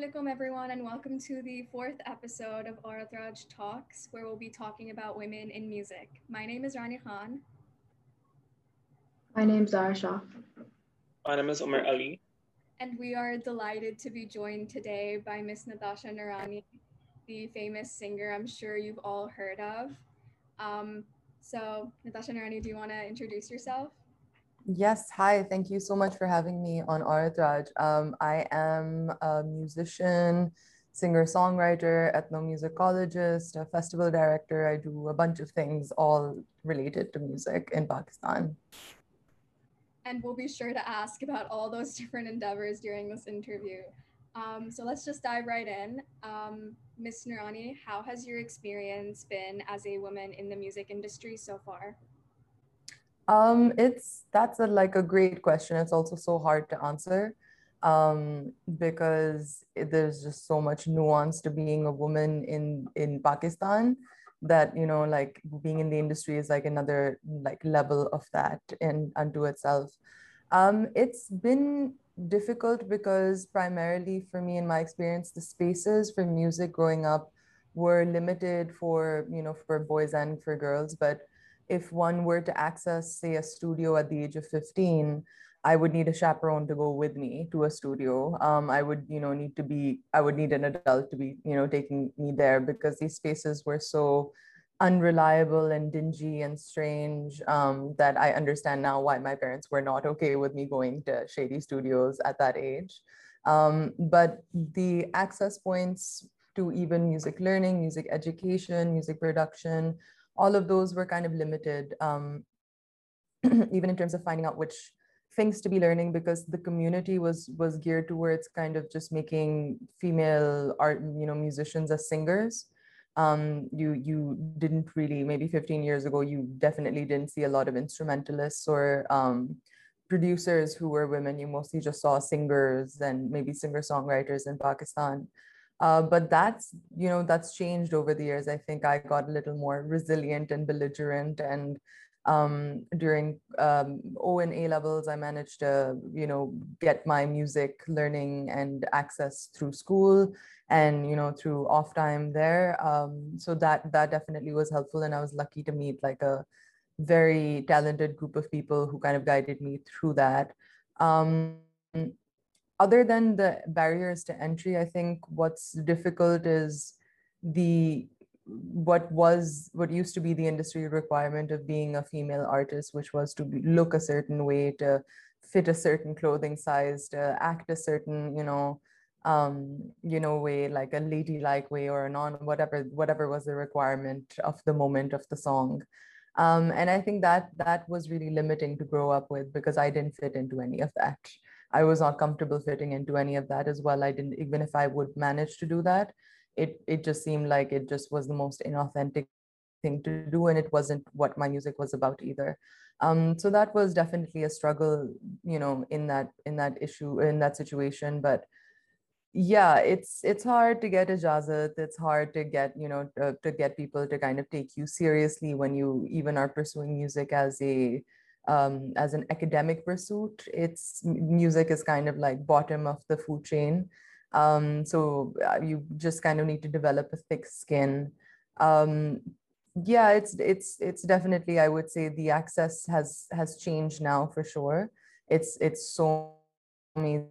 alaikum, everyone, and welcome to the fourth episode of Aurat Raj Talks, where we'll be talking about women in music. My name is Rani Khan. My name is Zara Shah. My name is Umar Ali. And we are delighted to be joined today by Miss Natasha Noorani, the famous singer I'm sure you've all heard of. Um, so, Natasha Noorani, do you want to introduce yourself? Yes, hi. Thank you so much for having me on Aurat Um, I am a musician, singer songwriter, ethnomusicologist, a festival director. I do a bunch of things all related to music in Pakistan. And we'll be sure to ask about all those different endeavors during this interview. Um, so let's just dive right in. Um, Ms. How has your experience been as a woman in the music industry so far? Um, it's that's a, like a great question. It's also so hard to answer um, because it, there's just so much nuance to being a woman in in Pakistan that you know like being in the industry is like another like level of that in unto itself. Um, it's been difficult because primarily for me in my experience the spaces for music growing up were limited for you know for boys and for girls but if one were to access, say, a studio at the age of 15, I would need a chaperone to go with me to a studio. Um, I would, you know, need to be, I would need an adult to be, you know, taking me there because these spaces were so unreliable and dingy and strange um, that I understand now why my parents were not okay with me going to shady studios at that age. Um, but the access points to even music learning, music education, music production, all of those were kind of limited, um, even in terms of finding out which things to be learning because the community was was geared towards kind of just making female art you know musicians as singers. Um, you you didn't really maybe 15 years ago you definitely didn't see a lot of instrumentalists or um, producers who were women. You mostly just saw singers and maybe singer songwriters in pakistan uh, but that's, you know, that's changed over the years. I think I got a little more resilient and belligerent. And um, during um, O and A levels, I managed to, you know, get my music learning and access through school and, you know, through off time there. Um, so that, that definitely was helpful. And I was lucky to meet like a very talented group of people who kind of guided me through that. Um, other than the barriers to entry, I think what's difficult is the what was what used to be the industry requirement of being a female artist, which was to be, look a certain way, to fit a certain clothing size, to act a certain, you know, um, you know, way, like a ladylike way or a non whatever, whatever was the requirement of the moment of the song. Um, and I think that that was really limiting to grow up with because I didn't fit into any of that. I was not comfortable fitting into any of that as well. I didn't, even if I would manage to do that, it, it just seemed like it just was the most inauthentic thing to do. And it wasn't what my music was about either. Um, so that was definitely a struggle, you know, in that, in that issue, in that situation. But yeah, it's, it's hard to get ijazat. It's hard to get, you know, to, to get people to kind of take you seriously when you even are pursuing music as a, um, as an academic pursuit. It's music is kind of like bottom of the food chain. Um, so uh, you just kind of need to develop a thick skin. Um, yeah, it's it's it's definitely I would say the access has has changed now for sure. It's it's so amazing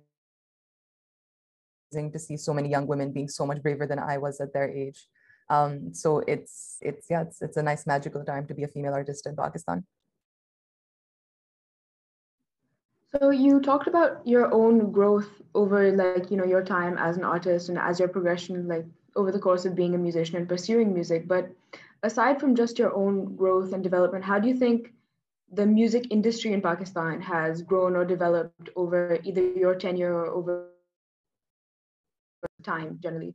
to see so many young women being so much braver than I was at their age. Um, so it's it's yeah it's it's a nice magical time to be a female artist in Pakistan. So you talked about your own growth over like, you know, your time as an artist and as your progression like over the course of being a musician and pursuing music, but aside from just your own growth and development, how do you think the music industry in Pakistan has grown or developed over either your tenure or over time generally?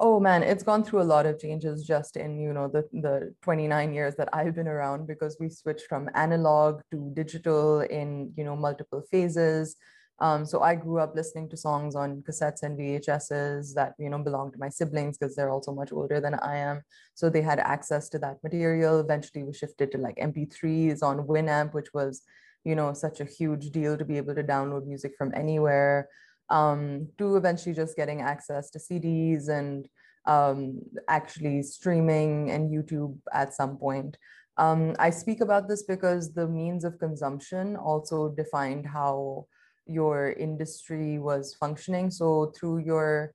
Oh man, it's gone through a lot of changes just in, you know, the, the 29 years that I've been around because we switched from analog to digital in, you know, multiple phases. Um, so I grew up listening to songs on cassettes and VHSs that, you know, belonged to my siblings because they're also much older than I am. So they had access to that material. Eventually we shifted to like MP3s on Winamp, which was, you know, such a huge deal to be able to download music from anywhere. Um, to eventually just getting access to CDs and um, actually streaming and YouTube at some point. Um, I speak about this because the means of consumption also defined how your industry was functioning. So through your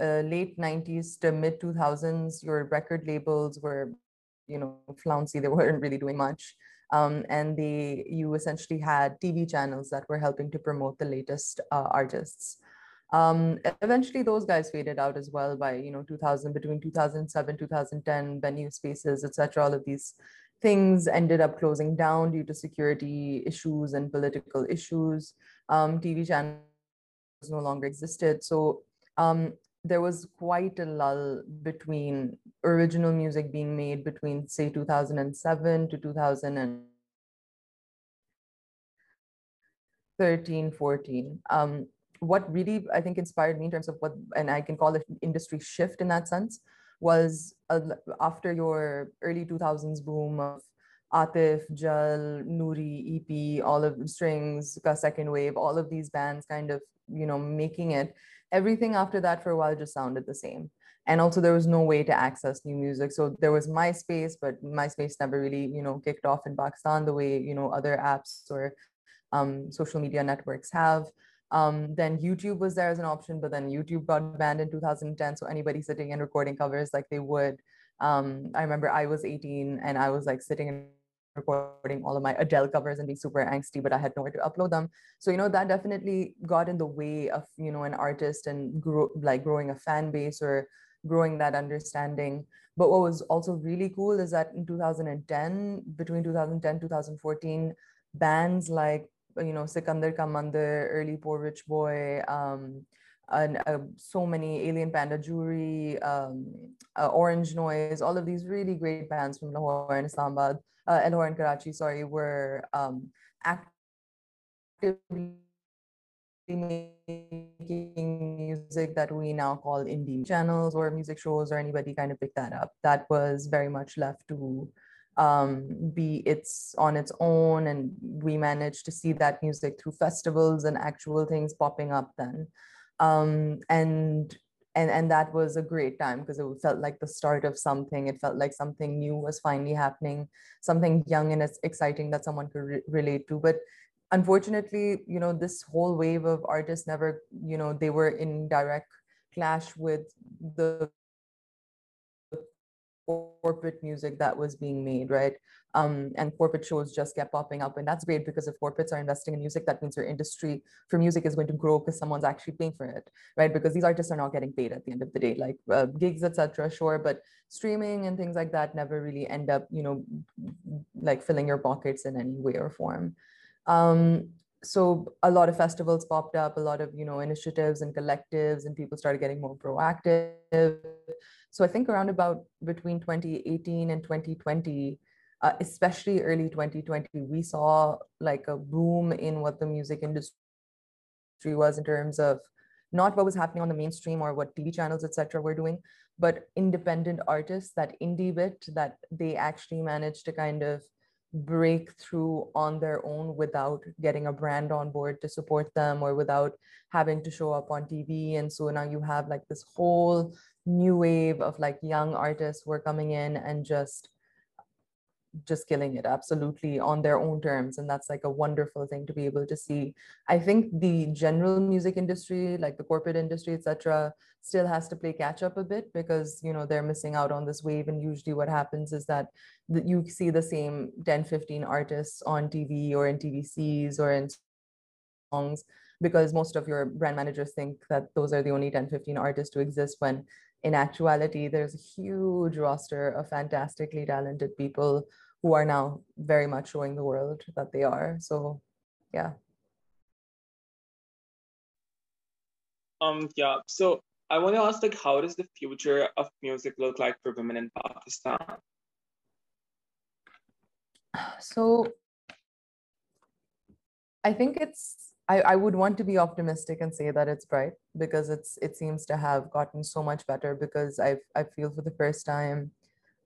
uh, late 90s to mid 2000s, your record labels were, you know, flouncy. They weren't really doing much. Um, and they, you essentially had TV channels that were helping to promote the latest uh, artists. Um, eventually, those guys faded out as well by you know 2000 between 2007 2010 venue spaces etc. All of these things ended up closing down due to security issues and political issues. Um, TV channels no longer existed, so um, there was quite a lull between original music being made between say 2007 to 2013 14 um, what really i think inspired me in terms of what and i can call it industry shift in that sense was uh, after your early 2000s boom of Atif, Jal, Noori, EP, all of Strings, Second Wave, all of these bands kind of, you know, making it everything after that for a while just sounded the same. And also there was no way to access new music. So there was myspace but myspace never really you know kicked off in pakistan the way you know other apps or um, social media networks have. Um, then youtube was there as an option but then youtube got banned in 2010 so anybody sitting and recording covers like they would. Um, i remember i was 18 and i was like sitting and recording all of my Adele covers and being super angsty, but I had nowhere to upload them. So, you know, that definitely got in the way of, you know, an artist and grow, like growing a fan base or growing that understanding. But what was also really cool is that in 2010, between 2010, 2014, bands like, you know, Sikandar Ka Early Poor Rich Boy, um, and uh, so many Alien Panda Jewelry, um, uh, Orange Noise, all of these really great bands from Lahore and Islamabad, uh, Lahore and Karachi, sorry, were um, actively making music that we now call indie channels or music shows or anybody kind of picked that up. That was very much left to um, be it's on its own and we managed to see that music through festivals and actual things popping up then um, and and and that was a great time because it felt like the start of something it felt like something new was finally happening something young and it's exciting that someone could re- relate to but unfortunately you know this whole wave of artists never you know they were in direct clash with the corporate music that was being made, right? Um, and corporate shows just kept popping up. And that's great because if corporates are investing in music, that means your industry for music is going to grow because someone's actually paying for it, right? Because these artists are not getting paid at the end of the day, like uh, gigs, etc. Sure, but streaming and things like that never really end up, you know, like filling your pockets in any way or form. Um, so a lot of festivals popped up, a lot of you know initiatives and collectives, and people started getting more proactive. So I think around about between 2018 and 2020, uh, especially early 2020, we saw like a boom in what the music industry was in terms of not what was happening on the mainstream or what TV channels, etc., were doing, but independent artists, that indie bit that they actually managed to kind of break through on their own without getting a brand on board to support them or without having to show up on TV. And so now you have like this whole new wave of like young artists who are coming in and just just killing it absolutely on their own terms and that's like a wonderful thing to be able to see. I think the general music industry like the corporate industry etc still has to play catch up a bit because you know they're missing out on this wave and usually what happens is that you see the same 10 15 artists on tv or in tvcs or in songs because most of your brand managers think that those are the only 10 15 artists to exist when in actuality there's a huge roster of fantastically talented people who are now very much showing the world that they are so yeah um yeah so I want to ask, like, how does the future of music look like for women in Pakistan? So, I think it's. I, I would want to be optimistic and say that it's bright because it's it seems to have gotten so much better because I've I feel for the first time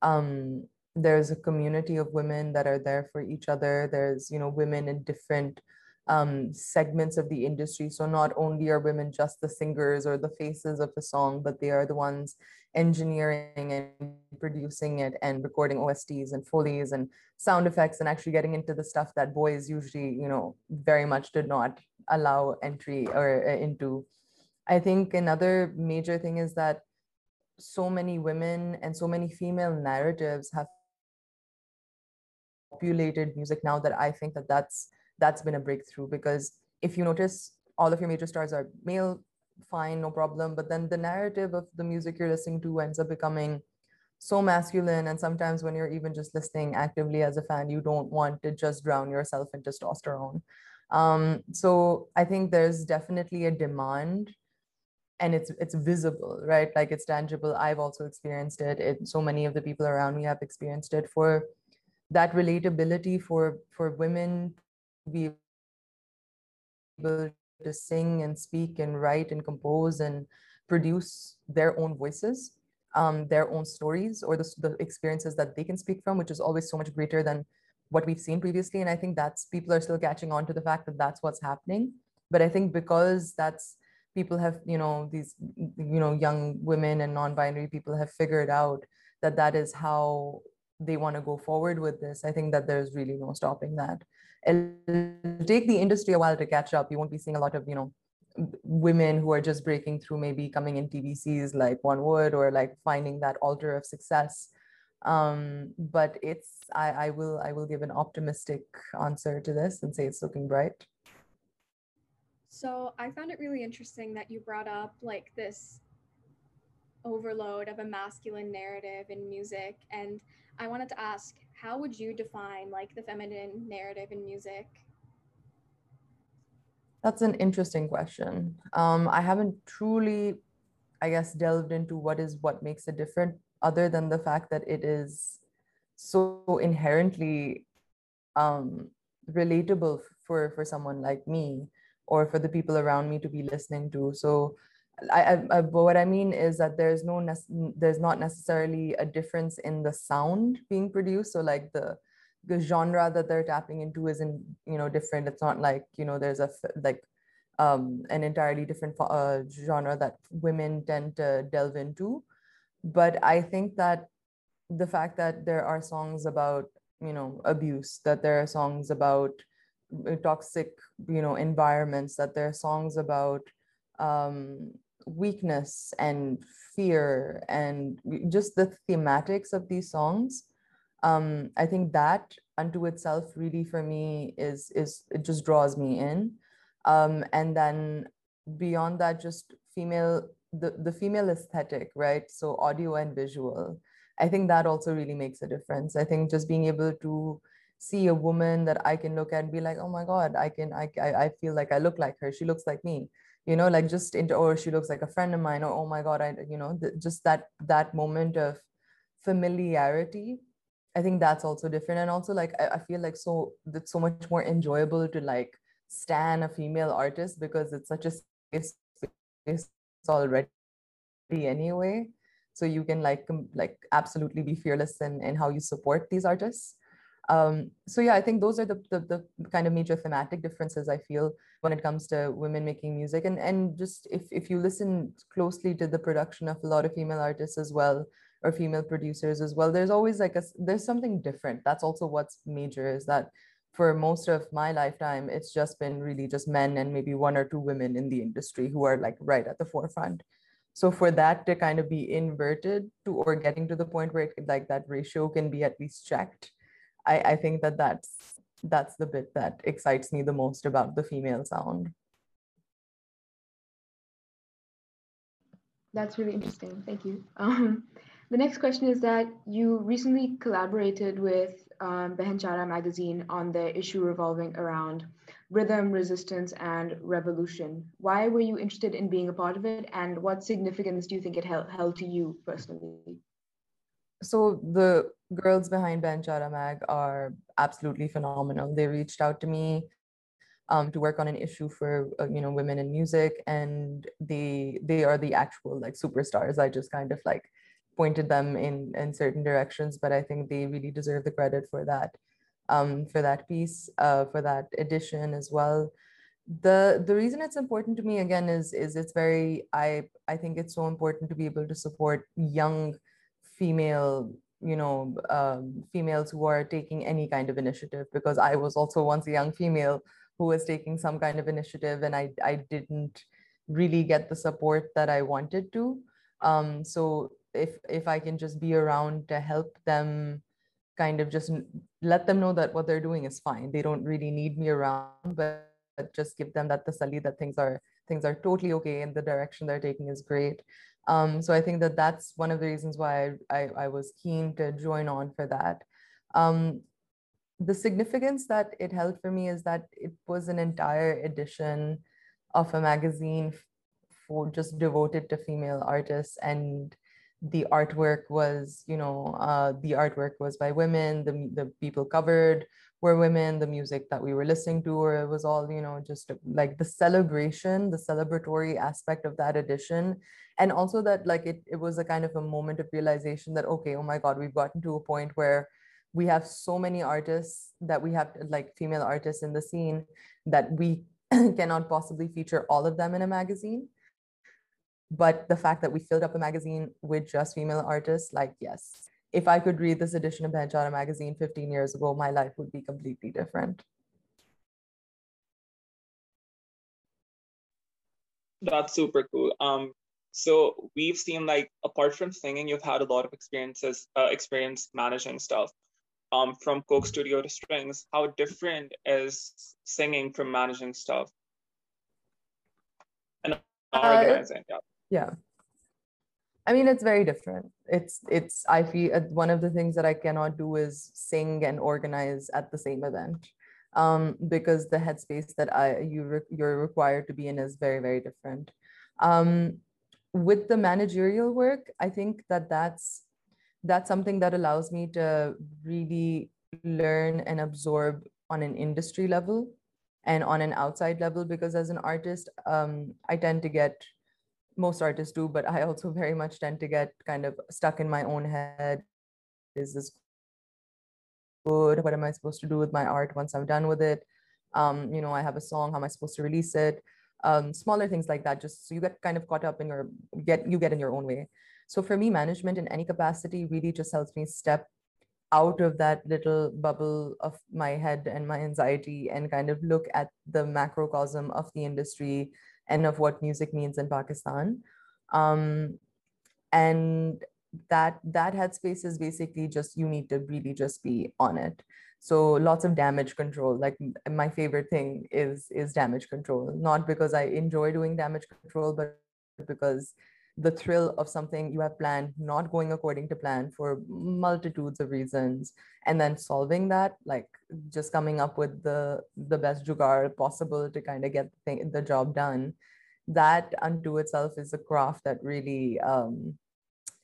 um, there's a community of women that are there for each other. There's you know women in different um, segments of the industry. So not only are women just the singers or the faces of the song, but they are the ones engineering and producing it and recording OSTs and Foleys and sound effects and actually getting into the stuff that boys usually, you know, very much did not allow entry or uh, into. I think another major thing is that so many women and so many female narratives have populated music now that I think that that's that's been a breakthrough because if you notice all of your major stars are male fine no problem. But then the narrative of the music you're listening to ends up becoming so masculine. And sometimes when you're even just listening actively as a fan you don't want to just drown yourself in testosterone. Um, so i think there's definitely a demand and it's it's visible right? Like it's tangible. I've also experienced it. It so many of the people around me have experienced it for that relatability for for women to be able to sing and speak and write and compose and produce their own voices um, their own stories or the, the experiences that they can speak from which is always so much greater than what we've seen previously. And i think that's people are still catching on to the fact that that's what's happening. But i think because that's people have you know these you know young women and non-binary people have figured out that that is how they want to go forward with this i think that there's really no stopping that. It'll take the industry a while to catch up. You won't be seeing a lot of you know women who are just breaking through maybe coming in tvcs like one would or like finding that altar of success. Um but it's i i will i will give an optimistic answer to this and say it's looking bright. So I found it really interesting that you brought up like this overload of a masculine narrative in music. And I wanted to ask, how would you define like the feminine narrative in music? That's an interesting question. Um, I haven't truly, I guess, delved into what is what makes it different, other than the fact that it is so inherently um, relatable for for someone like me or for the people around me to be listening to so I, I, I what I mean is that there's no there's not necessarily a difference in the sound being produced. So like the the genre that they're tapping into isn't you know different. It's not like you know there's a like um, an entirely different uh, genre that women tend to delve into. But I think that the fact that there are songs about you know abuse, that there are songs about uh, toxic you know environments that there are songs about um, weakness and fear and just the thematics of these songs um, i think that unto itself really for me is is it just draws me in. Um, and then beyond that just female the, the female aesthetic right? So audio and visual. I think that also really makes a difference. I think just being able to see a woman that I can look at and be like, oh my God, I can, I, I feel like I look like her. She looks like me, you know, like just into, or she looks like a friend of mine, or oh my God, I, you know, just that, that moment of familiarity. I think that's also different. And also like, I, I feel like so, it's so much more enjoyable to like stan a female artist because it's such a space already anyway. So you can like, like absolutely be fearless in, in how you support these artists. Um, so yeah, I think those are the, the, the kind of major thematic differences I feel when it comes to women making music. And and just if if you listen closely to the production of a lot of female artists as well, or female producers as well, there's always like a there's something different. That's also what's major is that for most of my lifetime, it's just been really just men and maybe one or two women in the industry who are like right at the forefront. So for that to kind of be inverted to or getting to the point where it, like that ratio can be at least checked I, I think that that's that's the bit that excites me the most about the female sound. That's really interesting. Thank you. Um, the next question is that you recently collaborated with um, Behenchara magazine on the issue revolving around rhythm, resistance, and revolution. Why were you interested in being a part of it, and what significance do you think it held, held to you personally? So the girls behind Behenchara Mag are absolutely phenomenal. They reached out to me um, to work on an issue for uh, you know women in music, and they they are the actual like superstars. I just kind of like pointed them in in certain directions, but I think they really deserve the credit for that. um, for that piece, uh, for that edition as well. The the reason it's important to me again is is it's very I I think it's so important to be able to support young female you know um, females who are taking any kind of initiative because I was also once a young female who was taking some kind of initiative and I I didn't really get the support that I wanted to. Um, so if if I can just be around to help them kind of just let them know that what they're doing is fine. They don't really need me around, but, but just give them that tasalli that things are things are totally okay and the direction they're taking is great. Um, so I think that that's one of the reasons why I, I, I was keen to join on for that. Um, the significance that it held for me is that it was an entire edition of a magazine for just devoted to female artists and the artwork was you know uh, the artwork was by women the, the people covered were women the music that we were listening to or it was all you know just like the celebration the celebratory aspect of that edition and also that like it, it was a kind of a moment of realization that okay oh my god we've gotten to a point where we have so many artists that we have like female artists in the scene that we cannot possibly feature all of them in a magazine. But the fact that we filled up a magazine with just female artists like yes if i could read this edition of Behenchara magazine 15 years ago my life would be completely different. That's super cool. Um so we've seen like apart from singing you've had a lot of experiences uh, experience managing stuff. Um from coke studio to strings how different is singing from managing stuff? And uh, organizing uh, yeah. yeah. I mean it's very different. It's it's i feel uh, one of the things that i cannot do is sing and organize at the same event. Um, because the headspace that i you re- you're required to be in is very very different. Um, with the managerial work i think that that's that's something that allows me to really learn and absorb on an industry level and on an outside level because as an artist um, i tend to get most artists do, but I also very much tend to get kind of stuck in my own head. Is this good? What am I supposed to do with my art once I'm done with it? Um, you know, I have a song, how am I supposed to release it? Um, smaller things like that, just so you get kind of caught up in your get you get in your own way. So for me, management in any capacity really just helps me step out of that little bubble of my head and my anxiety and kind of look at the macrocosm of the industry and of what music means in Pakistan. Um, and that that headspace is basically just you need to really just be on it so lots of damage control like my favorite thing is is damage control. Not because i enjoy doing damage control but because the thrill of something you have planned not going according to plan for multitudes of reasons and then solving that like just coming up with the the best jugaad possible to kind of get the, thing, the job done that unto itself is a craft that really um,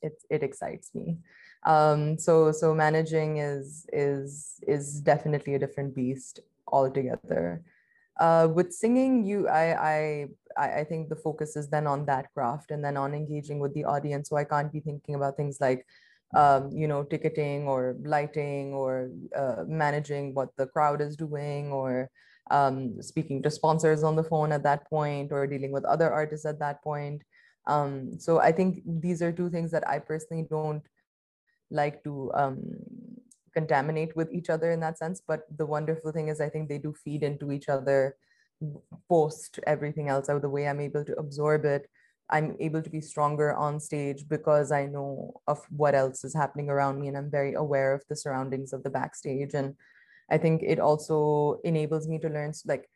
it, it excites me um, so so managing is is is definitely a different beast altogether. Uh, with singing you I, I i think the focus is then on that craft and then on engaging with the audience. So i can't be thinking about things like um, you know ticketing or lighting or uh, managing what the crowd is doing or um, speaking to sponsors on the phone at that point or dealing with other artists at that point. Um, so i think these are two things that i personally don't like to um, contaminate with each other in that sense. But the wonderful thing is, I think they do feed into each other post everything else. Or the way I'm able to absorb it, I'm able to be stronger on stage because I know of what else is happening around me and I'm very aware of the surroundings of the backstage. And I think it also enables me to learn like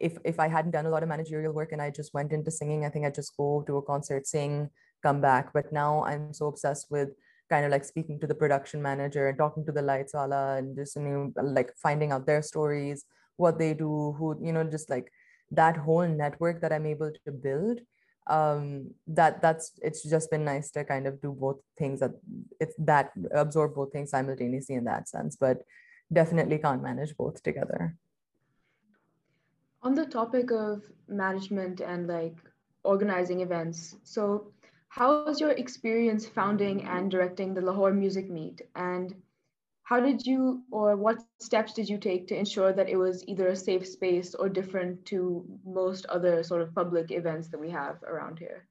if if I hadn't done a lot of managerial work and I just went into singing, I think I'd just go to a concert, sing, come back. But now I'm so obsessed with kind of like speaking to the production manager and talking to the lights wala and just you know, like finding out their stories, what they do, who you know, just like that whole network that I'm able to build. Um, that that's it's just been nice to kind of do both things that it's that absorb both things simultaneously in that sense, but definitely can't manage both together. On the topic of management and like organizing events, so how was your experience founding and directing the Lahore Music Meet? And how did you or what steps did you take to ensure that it was either a safe space or different to most other sort of public events that we have around here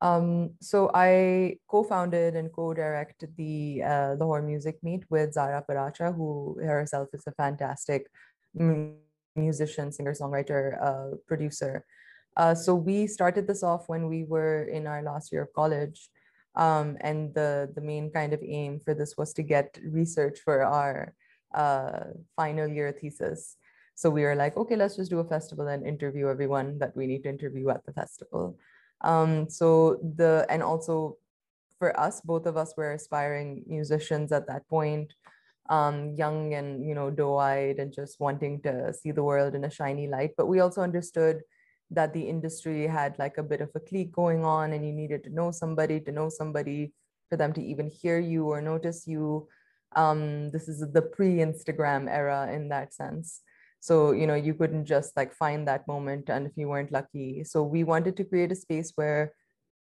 um, so I co-founded and co-directed the uh, Lahore Music Meet with Zara Paracha, who herself is a fantastic musician, singer-songwriter, uh, producer. Uh, so we started this off when we were in our last year of college. Um, and the, the main kind of aim for this was to get research for our uh, final year thesis. So we were like, okay, let's just do a festival and interview everyone that we need to interview at the festival. Um, so the, and also for us, both of us were aspiring musicians at that point, um, young and, you know, doe-eyed and just wanting to see the world in a shiny light. But we also understood that the industry had like a bit of a clique going on and you needed to know somebody to know somebody for them to even hear you or notice you. Um, this is the pre-Instagram era in that sense. So you know you couldn't just like find that moment and if you weren't lucky. So we wanted to create a space where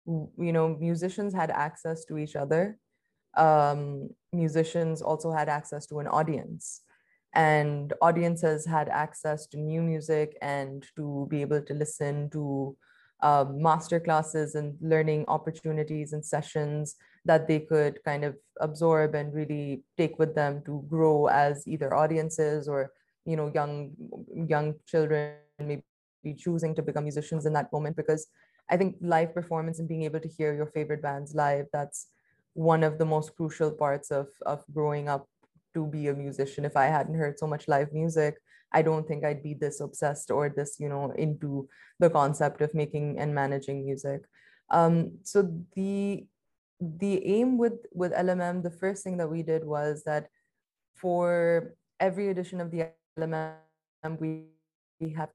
you know musicians had access to each other. Um, musicians also had access to an audience and audiences had access to new music and to be able to listen to uh, master classes and learning opportunities and sessions that they could kind of absorb and really take with them to grow as either audiences or you know young young children maybe choosing to become musicians in that moment. Because i think live performance and being able to hear your favorite bands live that's one of the most crucial parts of of growing up to be a musician if i hadn't heard so much live music i don't think i'd be this obsessed or this you know into the concept of making and managing music um, so the the aim with with lmm the first thing that we did was that for every edition of the LMM, we, we have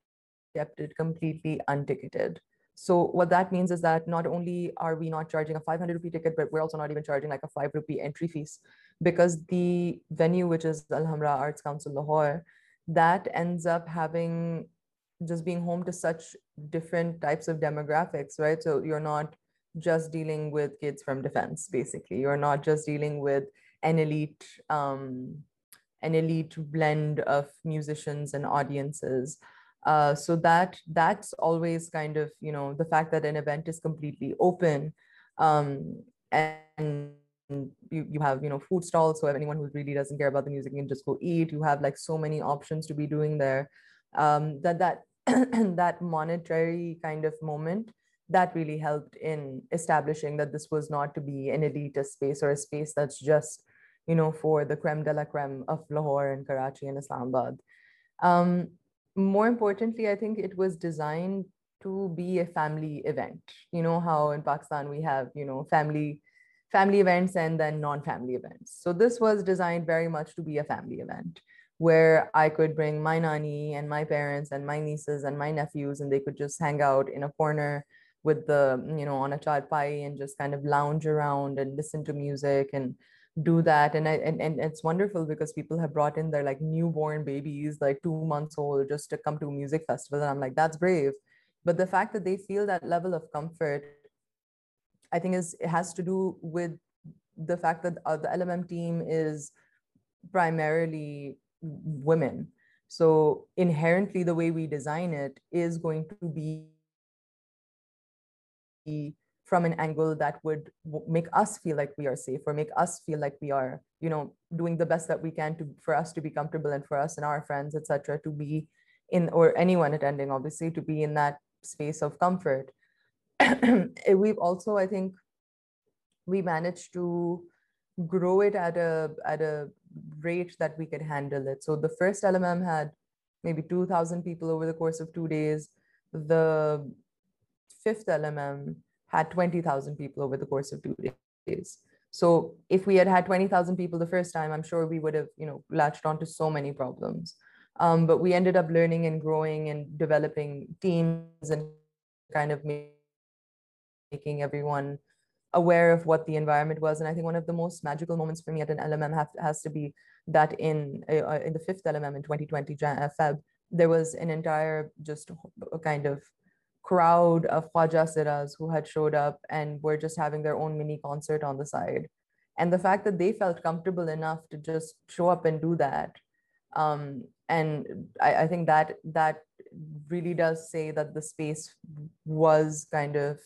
kept it completely unticketed. So what that means is that not only are we not charging a 500 rupee ticket, but we're also not even charging like a five rupee entry fees because the venue, which is Alhamra Arts Council Lahore, that ends up having just being home to such different types of demographics, right? So you're not just dealing with kids from defense, basically. You're not just dealing with an elite um, an elite blend of musicians and audiences. Uh, so that that's always kind of you know the fact that an event is completely open um, and you, you have you know food stalls so anyone who really doesn't care about the music can just go eat you have like so many options to be doing there um, that that that monetary kind of moment that really helped in establishing that this was not to be an elitist space or a space that's just you know, for the creme de la creme of Lahore and Karachi and Islamabad. Um, more importantly, I think it was designed to be a family event. You know how in Pakistan we have, you know, family family events and then non-family events. So this was designed very much to be a family event where I could bring my nani and my parents and my nieces and my nephews and they could just hang out in a corner with the, you know, on a charpai and just kind of lounge around and listen to music and do that and I, and, and it's wonderful because people have brought in their like newborn babies like two months old just to come to a music festival and i'm like that's brave. But the fact that they feel that level of comfort i think is it has to do with the fact that uh, the lmm team is primarily women. So inherently the way we design it is going to be from an angle that would make us feel like we are safe or make us feel like we are you know doing the best that we can to for us to be comfortable and for us and our friends etc to be in or anyone attending obviously to be in that space of comfort. Eh, we've also i think we managed to grow it at a at a rate that we could handle it. So the first lmm had maybe 2000 people over the course of two days. The fifth lmm had 20,000 people over the course of two days. So if we had had 20,000 people the first time, I'm sure we would have, you know, latched onto so many problems. Um, but we ended up learning and growing and developing teams and kind of making everyone aware of what the environment was. And I think one of the most magical moments for me at an LMM have, has to be that in uh, in the fifth LMM in 2020 uh, Feb, there was an entire just kind of crowd of Khwaja Siras who had showed up and were just having their own mini concert on the side. and the fact that they felt comfortable enough to just show up and do that um, and I, I think that that really does say that the space was kind of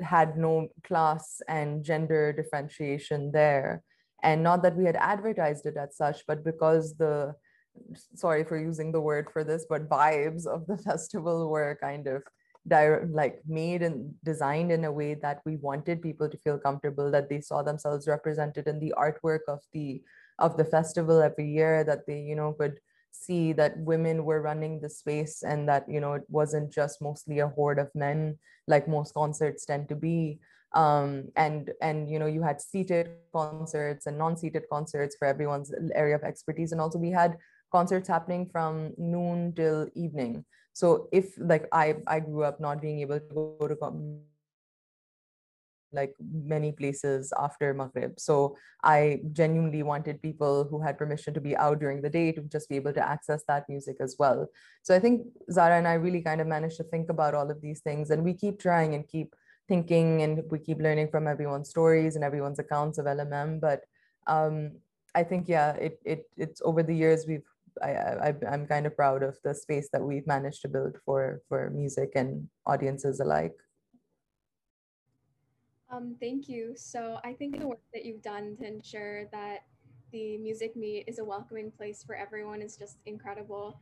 had no class and gender differentiation there and not that we had advertised it as such but because the sorry for using the word for this but vibes of the festival were kind of like made and designed in a way that we wanted people to feel comfortable that they saw themselves represented in the artwork of the of the festival every year that they you know could see that women were running the space and that you know it wasn't just mostly a horde of men like most concerts tend to be. Um, and and you know you had seated concerts and non-seated concerts for everyone's area of expertise. And also we had concerts happening from noon till evening so if like i i grew up not being able to go to like many places after Maghrib. So I genuinely wanted people who had permission to be out during the day to just be able to access that music as well. So I think Zara and I really kind of managed to think about all of these things and we keep trying and keep thinking and we keep learning from everyone's stories and everyone's accounts of LMM. But um, I think, yeah, it, it it's over the years we've I, I, I'm kind of proud of the space that we've managed to build for, for music and audiences alike. Um, thank you. So I think the work that you've done to ensure that the music meet is a welcoming place for everyone is just incredible.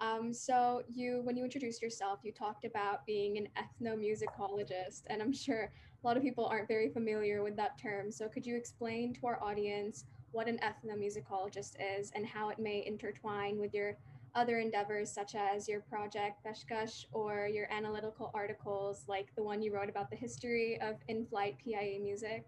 Um, so you, when you introduced yourself, you talked about being an ethnomusicologist, and I'm sure a lot of people aren't very familiar with that term. So could you explain to our audience what an ethnomusicologist is and how it may intertwine with your other endeavors such as your project Peshkash or your analytical articles like the one you wrote about the history of in-flight PIA music?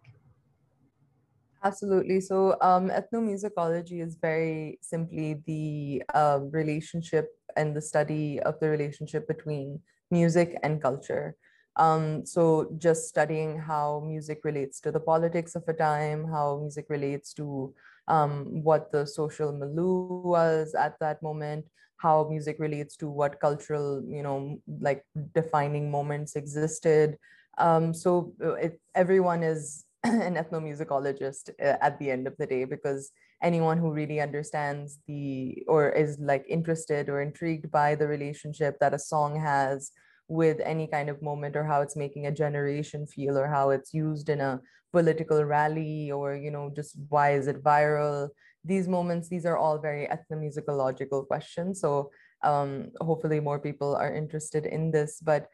Absolutely. So um, ethnomusicology is very simply the uh, relationship and the study of the relationship between music and culture. Um, so just studying how music relates to the politics of a time, how music relates to um, what the social milieu was at that moment, how music relates to what cultural, you know, like defining moments existed. Um, so uh, it, everyone is an ethnomusicologist uh, at the end of the day because anyone who really understands the or is like interested or intrigued by the relationship that a song has with any kind of moment or how it's making a generation feel or how it's used in a political rally or you know just why is it viral? These moments these are all very ethnomusicological questions. So um, hopefully more people are interested in this. But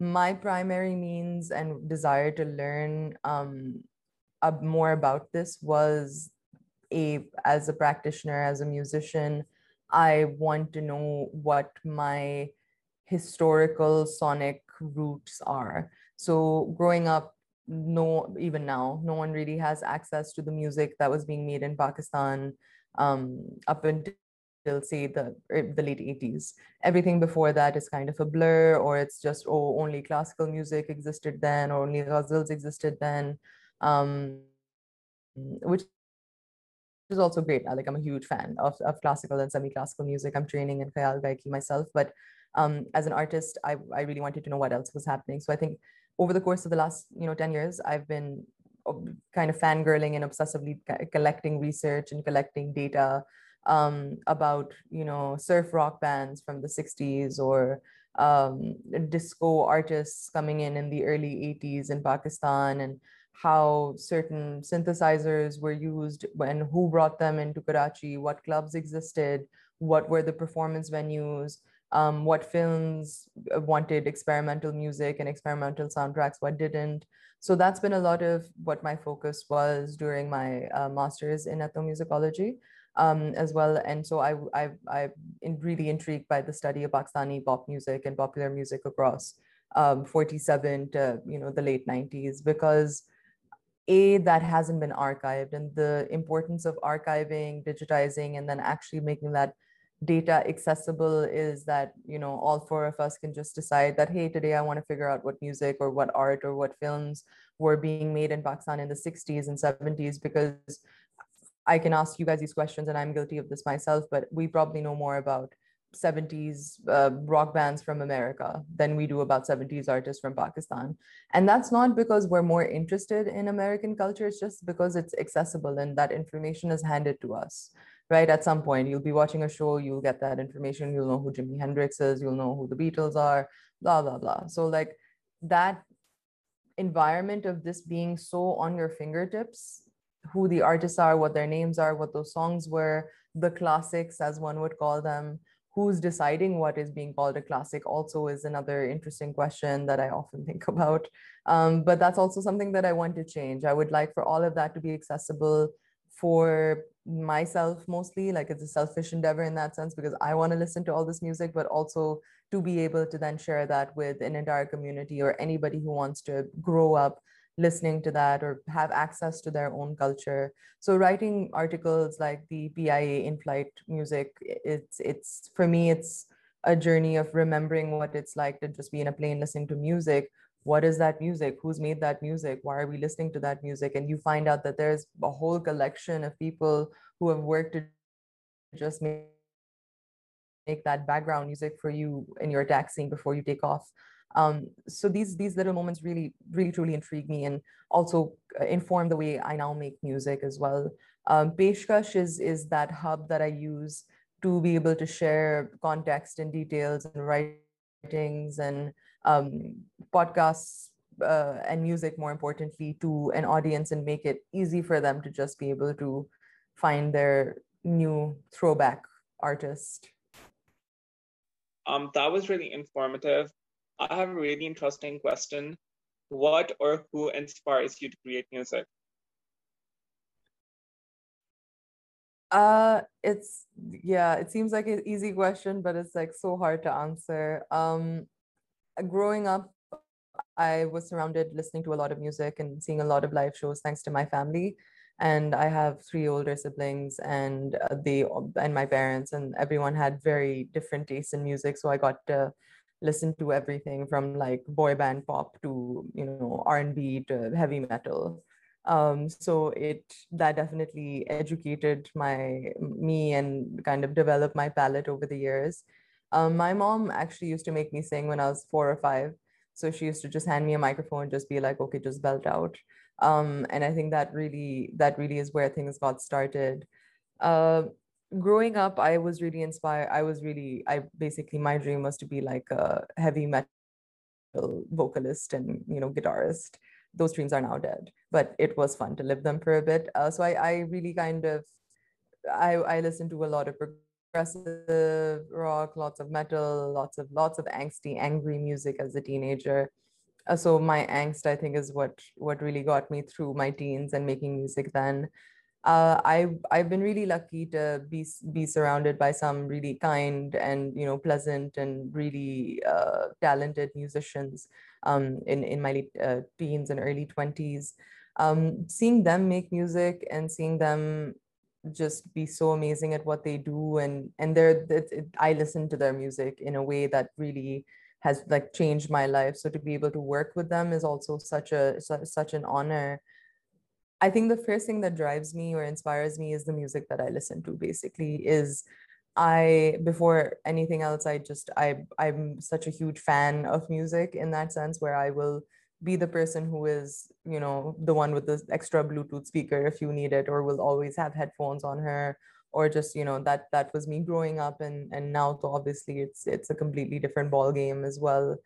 my primary means and desire to learn um, more about this was a as a practitioner as a musician i want to know what my historical sonic roots are. So growing up, no, even now, no one really has access to the music that was being made in Pakistan um, up until say the er, the late 80s. Everything before that is kind of a blur, or it's just oh only classical music existed then, or only ghazals existed then, um, which is also great. Like I'm a huge fan of, of classical and semi-classical music. I'm training in Khayal Gaiki myself, but um, as an artist, I, I really wanted to know what else was happening. So I think over the course of the last, you know, 10 years, I've been kind of fangirling and obsessively collecting research and collecting data um, about, you know, surf rock bands from the 60s or um, disco artists coming in in the early 80s in Pakistan and how certain synthesizers were used and who brought them into Karachi, what clubs existed, what were the performance venues, um, what films uh, wanted experimental music and experimental soundtracks, what didn't. So that's been a lot of what my focus was during my uh, master's in ethnomusicology um, as well. And so I, I, I'm really intrigued by the study of Pakistani pop music and popular music across um, 47 to you know the late 90s because a that hasn't been archived and the importance of archiving digitizing and then actually making that data accessible is that you know all four of us can just decide that hey today i want to figure out what music or what art or what films were being made in pakistan in the 60s and 70s because i can ask you guys these questions and i'm guilty of this myself but we probably know more about 70s uh, rock bands from America than we do about 70s artists from Pakistan. And that's not because we're more interested in American culture, it's just because it's accessible and that information is handed to us, right? At some point, you'll be watching a show, you'll get that information, you'll know who Jimi Hendrix is, you'll know who the Beatles are, blah, blah, blah. So, like, that environment of this being so on your fingertips who the artists are, what their names are, what those songs were, the classics, as one would call them, who's deciding what is being called a classic also is another interesting question that I often think about. Um, but that's also something that I want to change. I would like for all of that to be accessible for myself mostly, like it's a selfish endeavor in that sense, because I want to listen to all this music, but also to be able to then share that with an entire community or anybody who wants to grow up listening to that or have access to their own culture. So writing articles like the PIA in-flight music, it's it's for me, it's a journey of remembering what it's like to just be in a plane listening to music. What is that music? Who's made that music? Why are we listening to that music? And you find out that there's a whole collection of people who have worked to just make that background music for you in your taxiing before you take off um, so these these little moments really really truly intrigue me and also uh, inform the way I now make music as well. Um, Peshkash is is that hub that I use to be able to share context and details and writings and um, podcasts uh, and music more importantly to an audience and make it easy for them to just be able to find their new throwback artist. Um, that was really informative. I have a really interesting question. What or who inspires you to create music? Uh, it's yeah, it seems like an easy question, but it's like so hard to answer. Um, growing up, I was surrounded listening to a lot of music and seeing a lot of live shows thanks to my family. And I have three older siblings, and uh, they and my parents, and everyone had very different tastes in music. So I got to listen to everything from like boy band pop to you know r&b to heavy metal um, so it that definitely educated my me and kind of developed my palette over the years um, my mom actually used to make me sing when i was four or five so she used to just hand me a microphone just be like okay just belt out um, and i think that really that really is where things got started uh, growing up, I was really inspired. I was really, I basically, my dream was to be like a heavy metal vocalist and, you know, guitarist. Those dreams are now dead, but it was fun to live them for a bit. Uh, so I, I really kind of, I, I listened to a lot of progressive rock, lots of metal, lots of, lots of angsty, angry music as a teenager. Uh, so my angst, I think, is what what really got me through my teens and making music then uh, I've I've been really lucky to be be surrounded by some really kind and you know pleasant and really uh, talented musicians um, in in my late, uh, teens and early twenties. Um, seeing them make music and seeing them just be so amazing at what they do and and they're it, it, I listen to their music in a way that really has like changed my life. So to be able to work with them is also such a such an honor I think the first thing that drives me or inspires me is the music that I listen to basically is I before anything else I just I I'm such a huge fan of music in that sense where I will be the person who is you know the one with the extra bluetooth speaker if you need it or will always have headphones on her or just you know that that was me growing up and and now obviously it's it's a completely different ball game as well.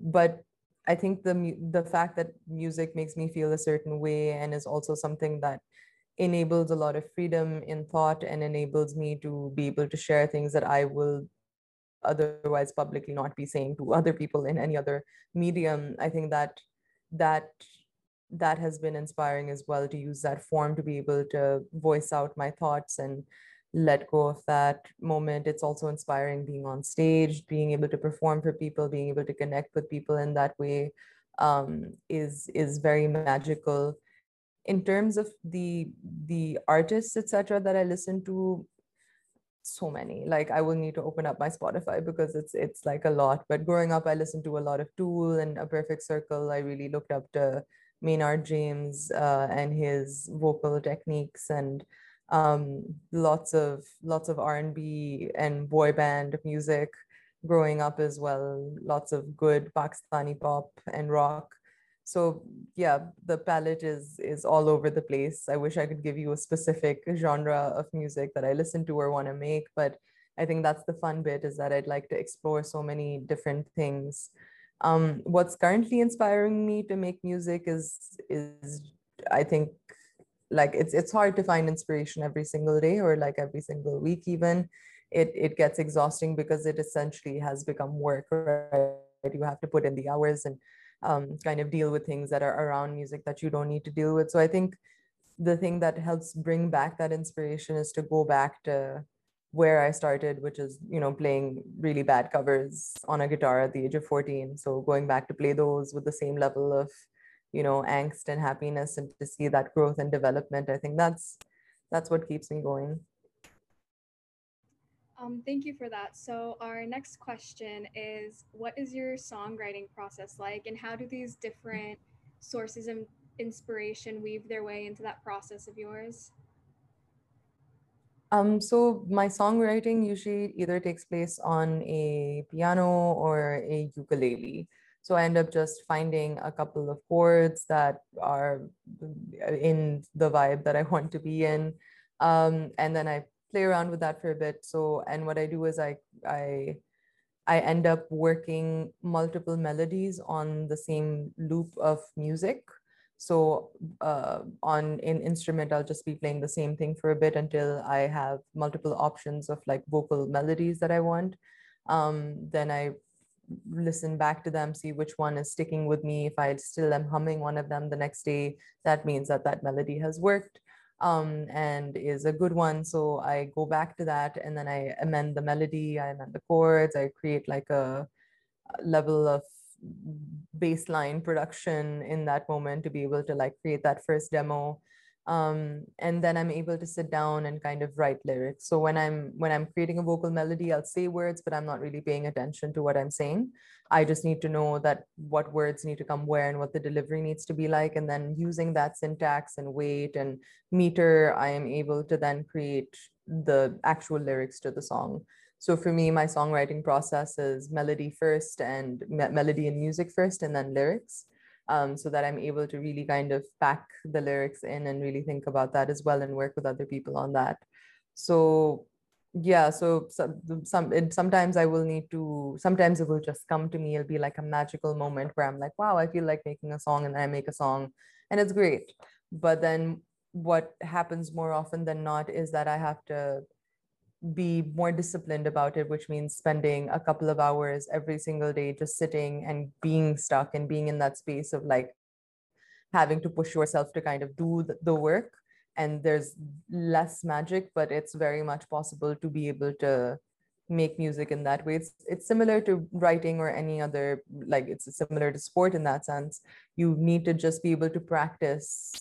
But I think the the fact that music makes me feel a certain way and is also something that enables a lot of freedom in thought and enables me to be able to share things that I will otherwise publicly not be saying to other people in any other medium. I think that that that has been inspiring as well to use that form to be able to voice out my thoughts and let go of that moment. It's also inspiring being on stage, being able to perform for people, being able to connect with people in that way um, is is very magical. In terms of the the artists, etc., that I listen to, so many. Like I will need to open up my Spotify because it's it's like a lot. But growing up, I listened to a lot of Tool and A Perfect Circle. I really looked up to Maynard James uh, and his vocal techniques and um, lots of lots of R&B and boy band music growing up as well. Lots of good Pakistani pop and rock. So yeah, the palette is is all over the place. I wish I could give you a specific genre of music that I listen to or want to make, but I think that's the fun bit is that I'd like to explore so many different things. Um, what's currently inspiring me to make music is is I think like it's it's hard to find inspiration every single day or like every single week even it it gets exhausting because it essentially has become work right you have to put in the hours and um, kind of deal with things that are around music that you don't need to deal with. So i think the thing that helps bring back that inspiration is to go back to where i started which is you know playing really bad covers on a guitar at the age of 14 so going back to play those with the same level of you know angst and happiness and to see that growth and development i think that's that's what keeps me going um, thank you for that. So our next question is, what is your songwriting process like and how do these different sources of inspiration weave their way into that process of yours? Um, so my songwriting usually either takes place on a piano or a ukulele. So I end up just finding a couple of chords that are in the vibe that I want to be in. Um, and then I play around with that for a bit. So, and what I do is I, I, I end up working multiple melodies on the same loop of music. So uh, on an instrument, I'll just be playing the same thing for a bit until I have multiple options of like vocal melodies that I want. Um, then I listen back to them, see which one is sticking with me. If I still am humming one of them the next day, that means that that melody has worked um, and is a good one. So I go back to that and then I amend the melody, I amend the chords, I create like a level of baseline production in that moment to be able to like create that first demo um, and then i'm able to sit down and kind of write lyrics. So when i'm when i'm creating a vocal melody i'll say words but i'm not really paying attention to what i'm saying. I just need to know that what words need to come where and what the delivery needs to be like. And then using that syntax and weight and meter i am able to then create the actual lyrics to the song. So for me my songwriting process is melody first and me- melody and music first and then lyrics um, so that I'm able to really kind of pack the lyrics in and really think about that as well and work with other people on that. So yeah, so some, some it, sometimes I will need to, sometimes it will just come to me. It'll be like a magical moment where I'm like, wow, I feel like making a song and I make a song and it's great. But then what happens more often than not is that I have to be more disciplined about it, which means spending a couple of hours every single day just sitting and being stuck and being in that space of like having to push yourself to kind of do the work. And there's less magic, but it's very much possible to be able to make music in that way. It's it's similar to writing or any other like it's similar to sport in that sense. You need to just be able to practice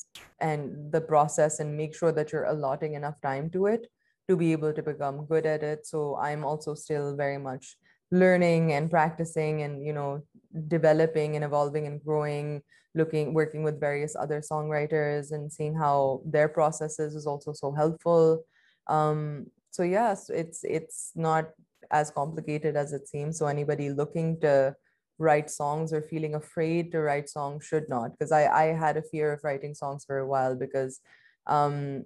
and the process and make sure that you're allotting enough time to it to be able to become good at it. So i'm also still very much learning and practicing and you know developing and evolving and growing looking working with various other songwriters and seeing how their processes is also so helpful. Um, so yes it's it's not as complicated as it seems. So anybody looking to write songs or feeling afraid to write songs should not because i i had a fear of writing songs for a while because um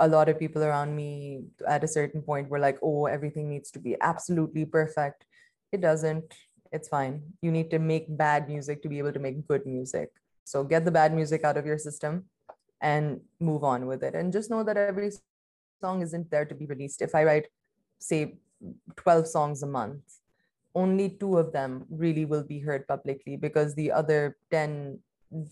a lot of people around me at a certain point were like, oh, everything needs to be absolutely perfect. It doesn't. It's fine. You need to make bad music to be able to make good music. So get the bad music out of your system and move on with it. And just know that every song isn't there to be released. If I write, say, 12 songs a month, only two of them really will be heard publicly because the other 10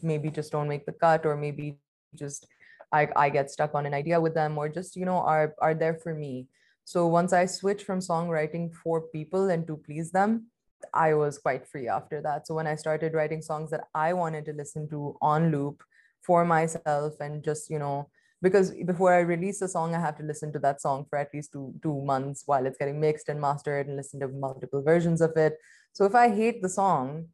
maybe just don't make the cut or maybe just I, I get stuck on an idea with them or just, you know, are, are there for me. So once I switched from songwriting for people and to please them, I was quite free after that. So when I started writing songs that I wanted to listen to on loop for myself and just, you know, because before I release a song, I have to listen to that song for at least two two months while it's getting mixed and mastered and listen to multiple versions of it. So if I hate the song,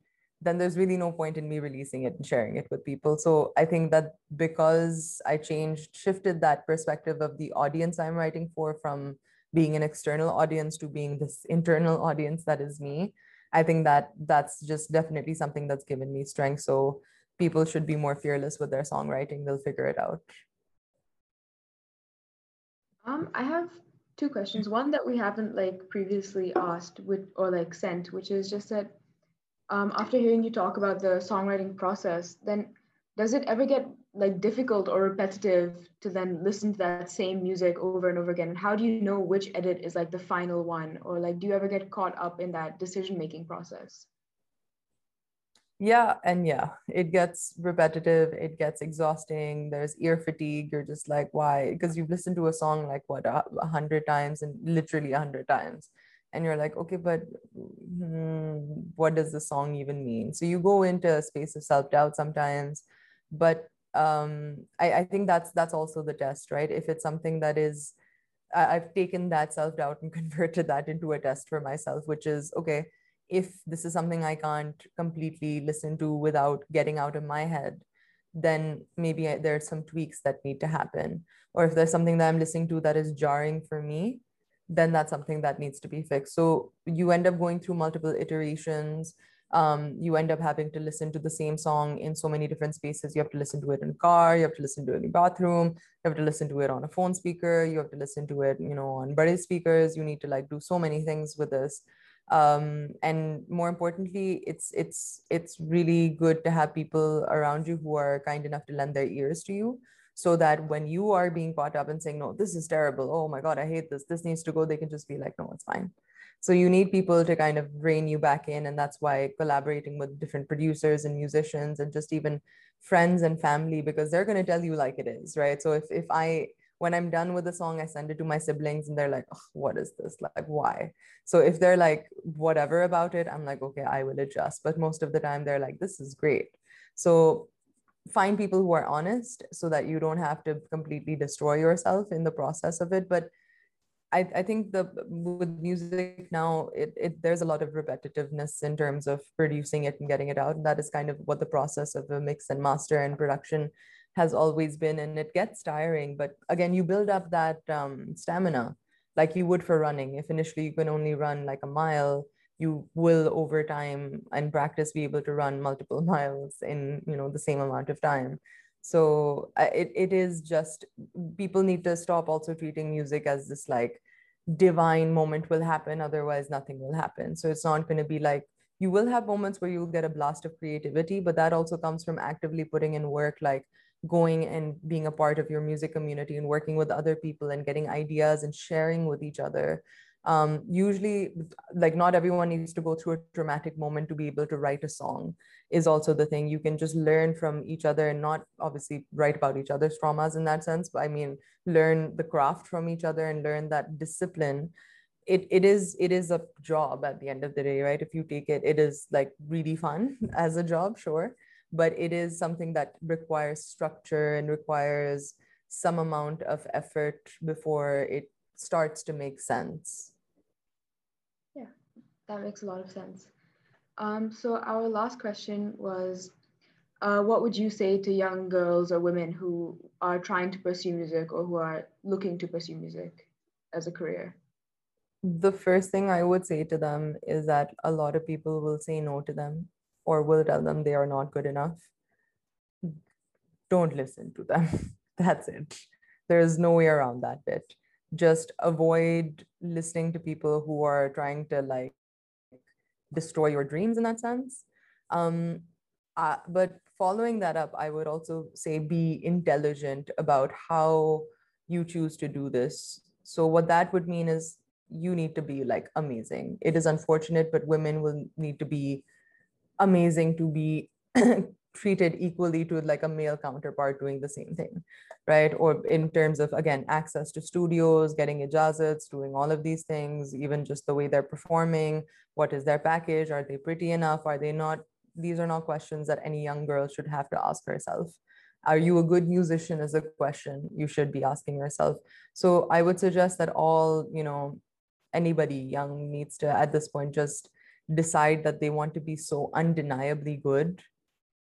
then there's really no point in me releasing it and sharing it with people. So I think that because I changed, shifted that perspective of the audience I'm writing for from being an external audience to being this internal audience that is me, I think that that's just definitely something that's given me strength. So people should be more fearless with their songwriting. They'll figure it out. Um, I have two questions. One that we haven't like previously asked with or like sent, which is just that um, after hearing you talk about the songwriting process, then does it ever get like difficult or repetitive to then listen to that same music over and over again? And how do you know which edit is like the final one? Or like, do you ever get caught up in that decision making process? Yeah, and yeah, it gets repetitive, it gets exhausting. There's ear fatigue. You're just like, why? Because you've listened to a song like what a hundred times and literally a hundred times and you're like okay but hmm, what does the song even mean? So you go into a space of self-doubt sometimes but um, I, I think that's that's also the test right? If it's something that is I, i've taken that self-doubt and converted that into a test for myself which is okay if this is something i can't completely listen to without getting out of my head then maybe I, there are some tweaks that need to happen. Or if there's something that i'm listening to that is jarring for me then that's something that needs to be fixed. So you end up going through multiple iterations. Um, you end up having to listen to the same song in so many different spaces. You have to listen to it in a car, you have to listen to it in the bathroom, you have to listen to it on a phone speaker, you have to listen to it, you know, on body speakers. You need to like do so many things with this. Um, and more importantly, it's it's it's really good to have people around you who are kind enough to lend their ears to you so that when you are being caught up and saying no this is terrible. Oh my god i hate this. This needs to go they can just be like no it's fine. So you need people to kind of rein you back in and that's why collaborating with different producers and musicians and just even friends and family because they're going to tell you like it is right? So if if i when i'm done with the song i send it to my siblings and they're like oh, what is this? Like why? So if they're like whatever about it i'm like okay i will adjust. But most of the time they're like this is great. So find people who are honest so that you don't have to completely destroy yourself in the process of it. But I, I think the with music now it, it there's a lot of repetitiveness in terms of producing it and getting it out. And that is kind of what the process of a mix and master and production has always been. And it gets tiring but again you build up that um, stamina like you would for running. If initially you can only run like a mile you will over time and practice be able to run multiple miles in you know the same amount of time. So uh, it, it is just people need to stop also treating music as this like divine moment will happen otherwise nothing will happen. So it's not going to be like you will have moments where you'll get a blast of creativity but that also comes from actively putting in work like going and being a part of your music community and working with other people and getting ideas and sharing with each other um, usually like not everyone needs to go through a dramatic moment to be able to write a song is also the thing. You can just learn from each other and not obviously write about each other's traumas in that sense but i mean learn the craft from each other and learn that discipline. It, it is it is a job at the end of the day right? If you take it it is like really fun as a job sure but it is something that requires structure and requires some amount of effort before it starts to make sense that makes a lot of sense. Um, so our last question was, uh, what would you say to young girls or women who are trying to pursue music or who are looking to pursue music as a career? The first thing I would say to them is that a lot of people will say no to them or will tell them they are not good enough. Don't listen to them. That's it. There's no way around that bit. Just avoid listening to people who are trying to like destroy your dreams in that sense. Um, uh, but following that up, I would also say be intelligent about how you choose to do this. So, what that would mean is you need to be like amazing. It is unfortunate, but women will need to be amazing to be treated equally to like a male counterpart doing the same thing right? Or in terms of again access to studios getting ijazats doing all of these things even just the way they're performing what is their package are they pretty enough are they not? These are not questions that any young girl should have to ask herself. Are you a good musician is a question you should be asking yourself. So i would suggest that all you know anybody young needs to at this point just decide that they want to be so undeniably good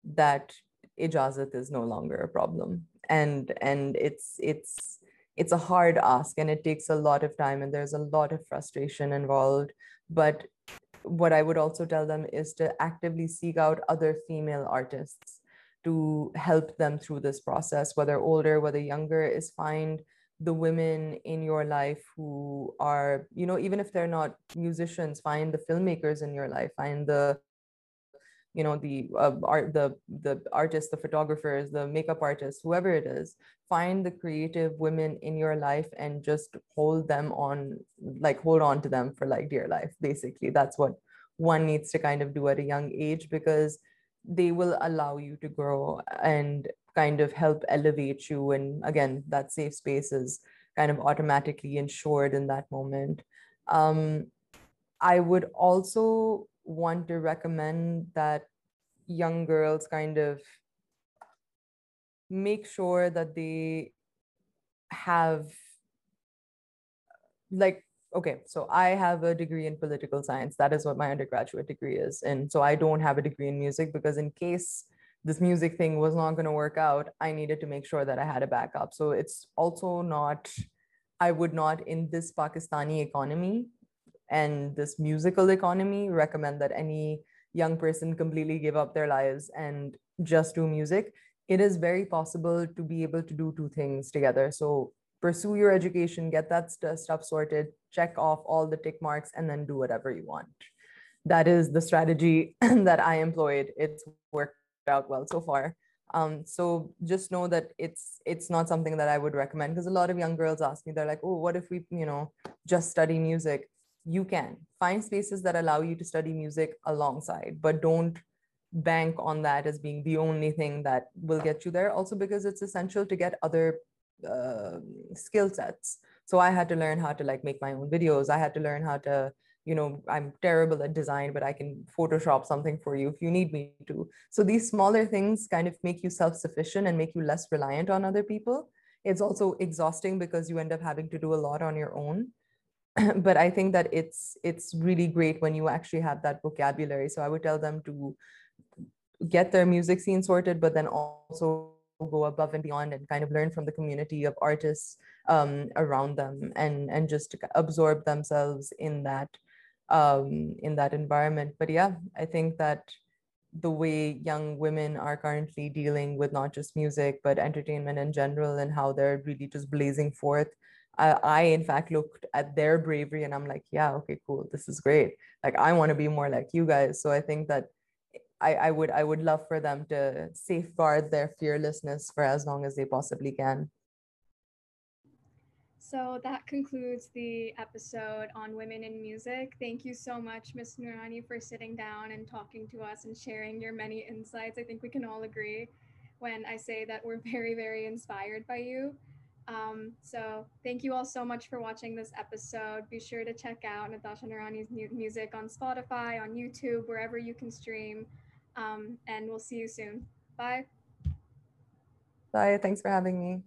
that ijazat is no longer a problem. And and it's it's it's a hard ask and it takes a lot of time and there's a lot of frustration involved. But what i would also tell them is to actively seek out other female artists to help them through this process whether older whether younger is find the women in your life who are you know even if they're not musicians find the filmmakers in your life find the you know the uh, art the the artists the photographers the makeup artists whoever it is find the creative women in your life and just hold them on like hold on to them for like dear life basically. That's what one needs to kind of do at a young age because they will allow you to grow and kind of help elevate you. And again that safe space is kind of automatically ensured in that moment. Um, i would also want to recommend that young girls kind of make sure that they have like okay so i have a degree in political science. That is what my undergraduate degree is. And so i don't have a degree in music because in case this music thing was not going to work out i needed to make sure that i had a backup. So it's also not i would not in this pakistani economy and this musical economy recommend that any young person completely give up their lives and just do music. It is very possible to be able to do two things together. So pursue your education get that st- stuff sorted check off all the tick marks and then do whatever you want. That is the strategy that i employed. It's worked out well so far. Um, so just know that it's it's not something that i would recommend because a lot of young girls ask me they're like oh what if we you know just study music you can find spaces that allow you to study music alongside, but don't bank on that as being the only thing that will get you there. Also, because it's essential to get other uh, skill sets. So I had to learn how to like make my own videos. I had to learn how to, you know, I'm terrible at design, but I can Photoshop something for you if you need me to. So these smaller things kind of make you self sufficient and make you less reliant on other people. It's also exhausting because you end up having to do a lot on your own. but I think that it's it's really great when you actually have that vocabulary. So I would tell them to get their music scene sorted, but then also go above and beyond and kind of learn from the community of artists um, around them and and just absorb themselves in that um, in that environment. But yeah, I think that the way young women are currently dealing with not just music but entertainment in general and how they're really just blazing forth I, I in fact looked at their bravery and I'm like, yeah, okay, cool. This is great. Like I want to be more like you guys. So I think that I, I would I would love for them to safeguard their fearlessness for as long as they possibly can. So that concludes the episode on women in music. Thank you so much, Ms. Noorani, for sitting down and talking to us and sharing your many insights. I think we can all agree when I say that we're very, very inspired by you. Um, so thank you all so much for watching this episode. Be sure to check out Natasha Noorani's new music on Spotify, on YouTube, wherever you can stream. Um, and we'll see you soon. Bye. Bye. Thanks for having me.